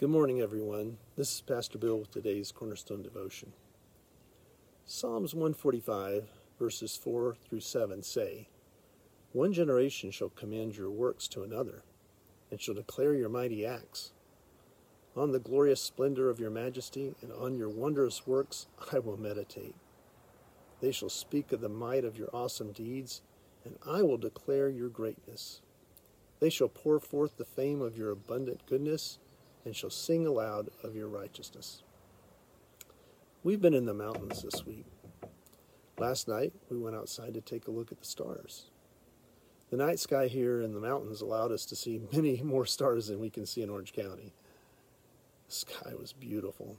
Good morning, everyone. This is Pastor Bill with today's Cornerstone Devotion. Psalms 145, verses 4 through 7 say, One generation shall command your works to another, and shall declare your mighty acts. On the glorious splendor of your majesty, and on your wondrous works I will meditate. They shall speak of the might of your awesome deeds, and I will declare your greatness. They shall pour forth the fame of your abundant goodness, and shall sing aloud of your righteousness. We've been in the mountains this week. Last night, we went outside to take a look at the stars. The night sky here in the mountains allowed us to see many more stars than we can see in Orange County. The sky was beautiful.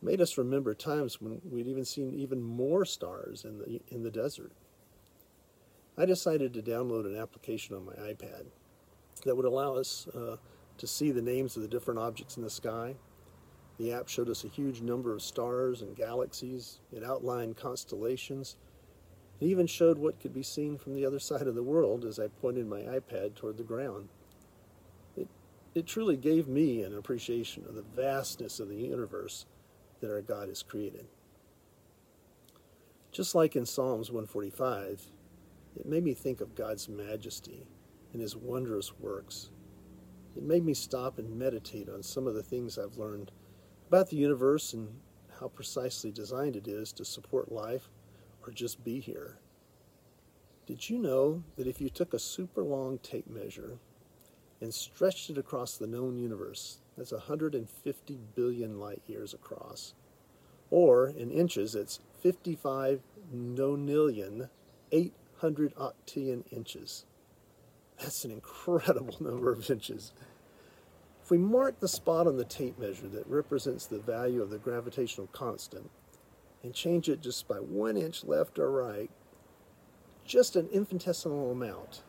It made us remember times when we'd even seen even more stars in the in the desert. I decided to download an application on my iPad that would allow us uh, to see the names of the different objects in the sky. The app showed us a huge number of stars and galaxies. It outlined constellations. It even showed what could be seen from the other side of the world as I pointed my iPad toward the ground. It, it truly gave me an appreciation of the vastness of the universe that our God has created. Just like in Psalms 145, it made me think of God's majesty and his wondrous works. It made me stop and meditate on some of the things I've learned about the universe and how precisely designed it is to support life or just be here. Did you know that if you took a super long tape measure and stretched it across the known universe, that's 150 billion light years across, or in inches, it's 55 nonillion 8 100 octillion inches. That's an incredible number of inches. If we mark the spot on the tape measure that represents the value of the gravitational constant and change it just by one inch left or right, just an infinitesimal amount,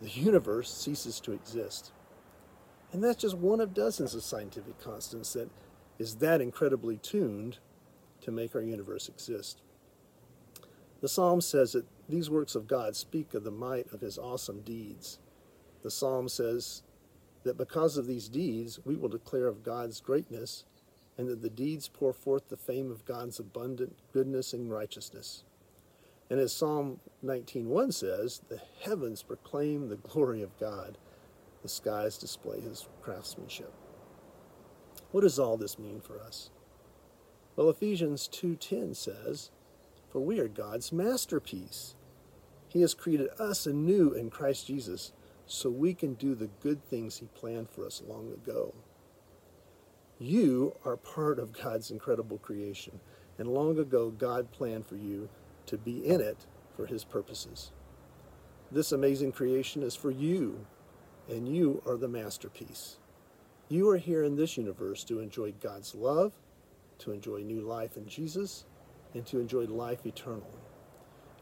the universe ceases to exist. And that's just one of dozens of scientific constants that is that incredibly tuned to make our universe exist. The psalm says that these works of God speak of the might of his awesome deeds. The psalm says that because of these deeds, we will declare of God's greatness, and that the deeds pour forth the fame of God's abundant goodness and righteousness. And as Psalm 19:1 says, the heavens proclaim the glory of God, the skies display his craftsmanship. What does all this mean for us? Well, Ephesians 2:10 says, for we are God's masterpiece. He has created us anew in Christ Jesus so we can do the good things He planned for us long ago. You are part of God's incredible creation, and long ago God planned for you to be in it for His purposes. This amazing creation is for you, and you are the masterpiece. You are here in this universe to enjoy God's love, to enjoy new life in Jesus, and to enjoy life eternal.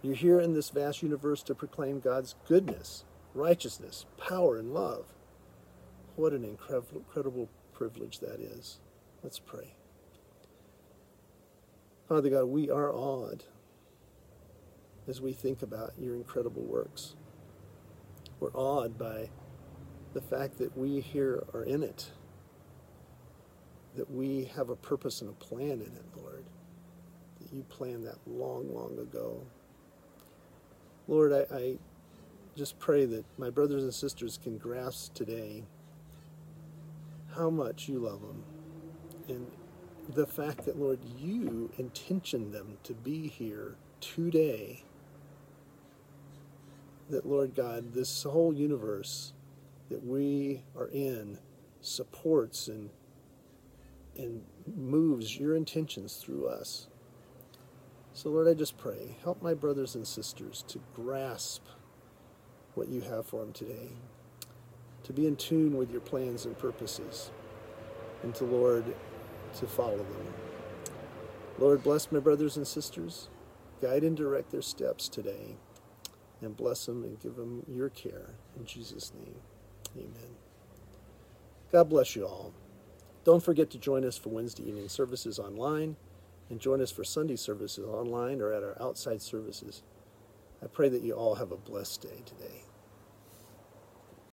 You're here in this vast universe to proclaim God's goodness, righteousness, power, and love. What an incredible, privilege that is. Let's pray. Father God, we are awed as we think about your incredible works. We're awed by the fact that we here are in it, that we have a purpose and a plan in it, Lord that you planned that long, long ago. Lord, I, I just pray that my brothers and sisters can grasp today how much you love them and the fact that, Lord, you intentioned them to be here today. That, Lord God, this whole universe that we are in supports and, and moves your intentions through us. So, Lord, I just pray, help my brothers and sisters to grasp what you have for them today, to be in tune with your plans and purposes, and to, Lord, to follow them. Lord, bless my brothers and sisters, guide and direct their steps today, and bless them and give them your care. In Jesus' name, amen. God bless you all. Don't forget to join us for Wednesday evening services online and join us for Sunday services online or at our outside services. I pray that you all have a blessed day today.